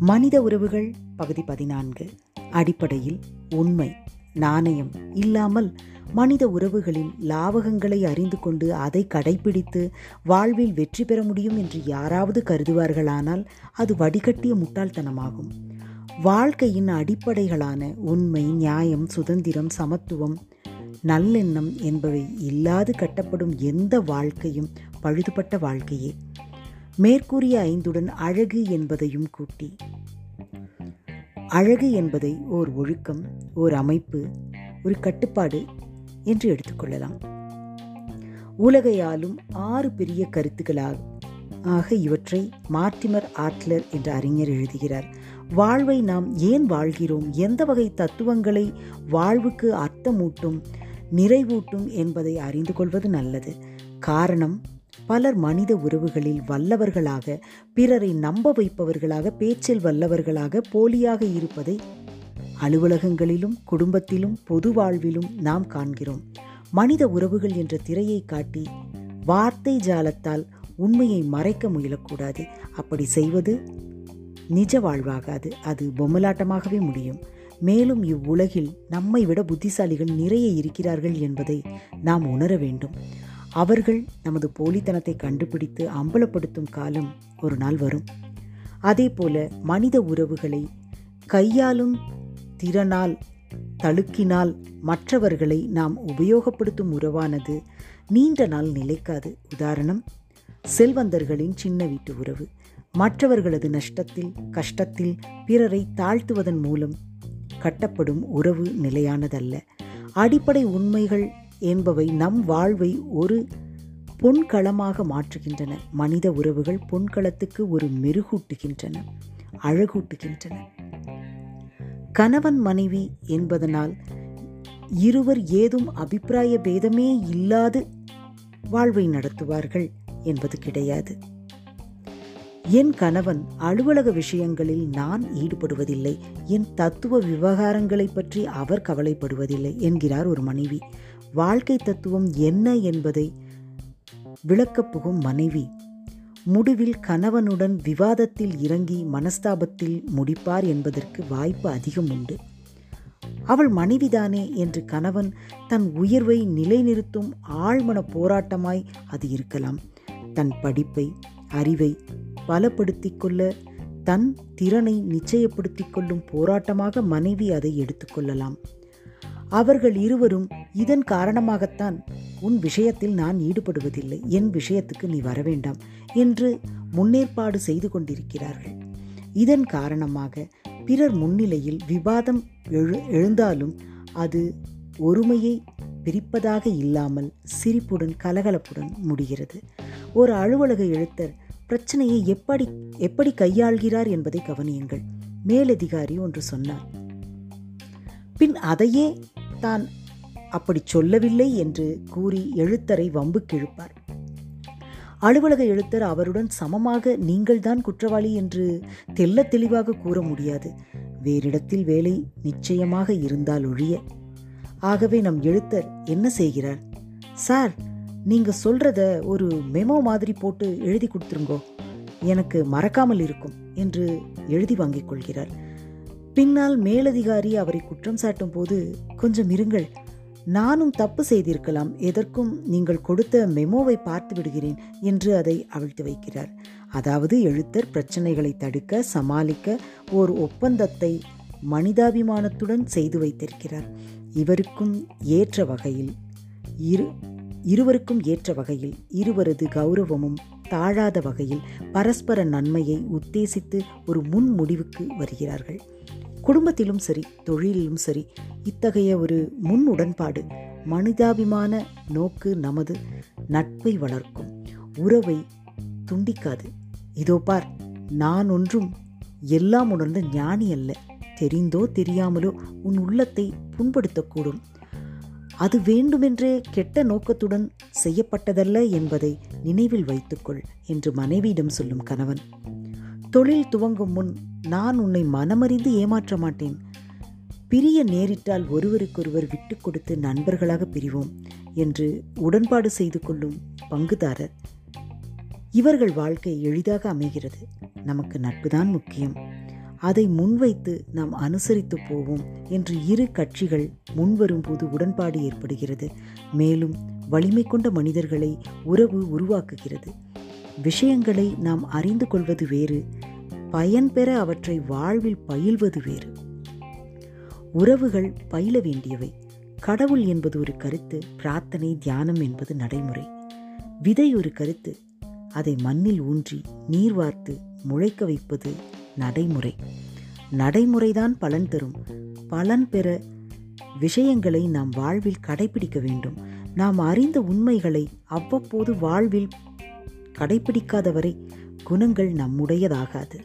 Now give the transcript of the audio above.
மனித உறவுகள் பகுதி பதினான்கு. அடிப்படையில் உண்மை நாணயம் இல்லாமல் மனித உறவுகளில் லாவகங்களை அறிந்து கொண்டு அதை கடைபிடித்து வாழ்வில் வெற்றி பெற முடியும் என்று யாராவது கருதுவார்களானால் அது வடிகட்டிய முட்டாள்தனமாகும். வாழ்க்கையின் அடிப்படைகளான உண்மை நியாயம் சுதந்திரம் சமத்துவம் நல்லெண்ணம் என்பவை இல்லாது கட்டப்படும் எந்த வாழ்க்கையும் பழுதுபட்ட வாழ்க்கையே. மேற்கூறிய ஐந்துடன் அழகு என்பதையும் கூட்டி. அழகு என்பதை ஓர் ஒழுக்கம் ஓர் அமைப்பு ஒரு கட்டுப்பாடு என்று எடுத்துக்கொள்ளலாம் உலகையாலும் ஆறு பெரிய கருத்துக்களாக ஆக இவற்றை மார்டிமர் ஆட்லர் என்ற அறிஞர் எழுதுகிறார். வாழ்வை நாம் ஏன் வாழ்கிறோம்? எந்த வகை தத்துவங்களை வாழ்வுக்கு அர்த்தமூட்டும் நிறைவூட்டும் என்பதை அறிந்து கொள்வது நல்லது. காரணம் பலர் மனித உறவுகளில் வல்லவர்களாக பிறரை நம்ப வைப்பவர்களாக பேச்சில் வல்லவர்களாக போலியாக இருப்பதை அலுவலகங்களிலும் குடும்பத்திலும் பொது வாழ்விலும் நாம் காண்கிறோம். மனித உறவுகள் என்ற திரையை காட்டி வார்த்தை ஜாலத்தால் உண்மையை மறைக்க முயலக்கூடாது. அப்படி செய்வது நிஜ வாழ்வாகாது. அது பொம்மலாட்டமாகவே முடியும். மேலும் இவ்வுலகில் நம்மை விட புத்திசாலிகள் நிறைய இருக்கிறார்கள் என்பதை நாம் உணர வேண்டும். அவர்கள் நமது போலித்தனத்தை கண்டுபிடித்து அம்பலப்படுத்தும் காலம் ஒரு நாள் வரும். அதே போல மனித உறவுகளை கையாலும் திறனால் தழுக்கினால் மற்றவர்களை நாம் உபயோகப்படுத்தும் உறவானது நீண்ட நாள் நிலைக்காது. உதாரணம் செல்வந்தர்களின் சின்ன வீட்டு உறவு. மற்றவர்களது நஷ்டத்தில் கஷ்டத்தில் பிறரை தாழ்த்துவதன் மூலம் கட்டப்படும் உறவு நிலையானதல்ல. அடிப்படை உண்மைகள் என்பவை நம் வாழ்வை ஒரு பொன்களமாக மாற்றுகின்றன. மனித உறவுகள் பொன்களத்துக்கு ஒரு மெருகூட்டுகின்றன அழகூட்டுகின்றன. கணவன் மனைவி என்பதனால் இருவர் ஏதும் அபிப்பிராய பேதமே இல்லாது வாழ்வை நடத்துவார்கள் என்பது கிடையாது. என் கணவன் அலுவலக விஷயங்களில் நான் ஈடுபடுவதில்லை. என் தத்துவ விவகாரங்களை பற்றி அவர் கவலைப்படுவதில்லை என்கிறார் ஒரு மனைவி. வாழ்க்கை தத்துவம் என்ன என்பதை விளக்கப் புகும் மனைவி. முடிவில் கணவனுடன் விவாதத்தில் இறங்கி மனஸ்தாபத்தில் முடிப்பார் என்பதற்கு வாய்ப்பு அதிகம் உண்டு. அவள் மனைவிதானே என்று கணவன் தன் உயர்வை நிலைநிறுத்தும் ஆழ்மன போராட்டமாய் அது இருக்கலாம். தன் படிப்பை அறிவை பலப்படுத்திக் கொள்ள தன் திறனை நிச்சயப்படுத்திக் கொள்ளும் போராட்டமாக மனைவி அதை எடுத்துக்கொள்ளலாம் அவர்கள் இருவரும் இதன் காரணமாகத்தான் உன் விஷயத்தில் நான் ஈடுபடுவதில்லை. என் விஷயத்துக்கு நீ வரவேண்டாம் என்று முன்னேற்பாடு செய்து கொண்டிருக்கிறார்கள். இதன் காரணமாக பிறர் முன்னிலையில் விவாதம் எழு எழுந்தாலும் அது ஒருமையை பிரிப்பதாக இல்லாமல் சிரிப்புடன் கலகலப்புடன் முடிகிறது. ஒரு அலுவலக எழுத்தர் பிரச்சனையை எப்படி எப்படி கையாள்கிறார் என்பதை கவனியுங்கள். மேலதிகாரி ஒன்று சொன்னார் பின் அதையே தான் அப்படி சொல்லவில்லை என்று கூறி எழுத்தரை வம்பு கிழப்பார். அலுவலக எழுத்தர் அவருடன் சமமாக நீங்கள்தான் குற்றவாளி என்று தெல்ல தெளிவாக கூற முடியாது. வேறிடத்தில் வேலை நிச்சயமாக இருந்தால் ஒழிய. ஆகவே நம் எழுத்தர் என்ன செய்கிறார்? சார் நீங்க சொல்றத ஒரு மெமோ மாதிரி போட்டு எழுதி கொடுத்துருங்கோ. எனக்கு மறக்காமல் இருக்கும் என்று எழுதி வாங்கிக் கொள்கிறார். பின்னால் மேலதிகாரி அவரை குற்றம் சாட்டும் போது கொஞ்சம் இருங்கள். நானும் தப்பு செய்திருக்கலாம் எதற்கும் நீங்கள் கொடுத்த மெமோவை பார்த்து விடுகிறேன் என்று அதை அவிழ்த்து வைக்கிறார். அதாவது எழுத்தர் பிரச்சனைகளை தடுக்க சமாளிக்க ஓர் ஒப்பந்தத்தை மனிதாபிமானத்துடன் செய்து வைத்திருக்கிறார். இவருக்கும் ஏற்ற வகையில் இரு இருவருக்கும் ஏற்ற வகையில் இருவரது கௌரவமும் தாழாத வகையில் பரஸ்பர நன்மையை உத்தேசித்து ஒரு முன் முடிவுக்கு வருகிறார்கள். குடும்பத்திலும் சரி தொழிலிலும் சரி இத்தகைய ஒரு முன் உடன்பாடு மனிதாபிமான நோக்கு நமது நட்பை வளர்க்கும். உறவை துண்டிக்காது. இதோ பார் நான் ஒன்றும் எல்லாம் உணர்ந்த ஞானி அல்ல. தெரிந்தோ தெரியாமலோ உன் உள்ளத்தை புண்படுத்தக்கூடும். அது வேண்டுமென்றே கெட்ட நோக்கத்துடன் செய்யப்பட்டதல்ல என்பதை நினைவில் வைத்துக்கொள் என்று மனைவியிடம் சொல்லும் கணவன். தொழில் துவங்கும் முன் நான் உன்னை மனமறிந்து ஏமாற்ற மாட்டேன். பிரிய நேரிட்டால் ஒருவருக்கொருவர் விட்டு கொடுத்து நண்பர்களாக பிரிவோம் என்று உடன்பாடு செய்து கொள்ளும் பங்குதாரர். இவர்கள் வாழ்க்கை எளிதாக அமைகிறது. நமக்கு நட்புதான் முக்கியம். அதை முன்வைத்து நாம் அனுசரித்து போவோம் என்று இரு கட்சிகள் முன்வரும்போது உடன்பாடு ஏற்படுகிறது. மேலும் வலிமை கொண்ட மனிதர்களை உறவு உருவாக்குகிறது. விஷயங்களை நாம் அறிந்து கொள்வது வேறு பயன் பெற அவற்றை வாழ்வில் பயில்வது வேறு. உறவுகள் பயில வேண்டியவை. கடவுள் என்பது ஒரு கருத்து பிரார்த்தனை தியானம் என்பது நடைமுறை. விதை ஒரு கருத்து அதை மண்ணில் ஊன்றி நீர் வார்த்து முளைக்க வைப்பது நடைமுறை. நடைமுறைதான் பலன் தரும். பலன் பெற விஷயங்களை நாம் வாழ்வில் கடைபிடிக்க வேண்டும். நாம் அறிந்த உண்மைகளை அவ்வப்போது வாழ்வில் கடைபிடிக்காதவரை குணங்கள் நம்முடையதாகாது.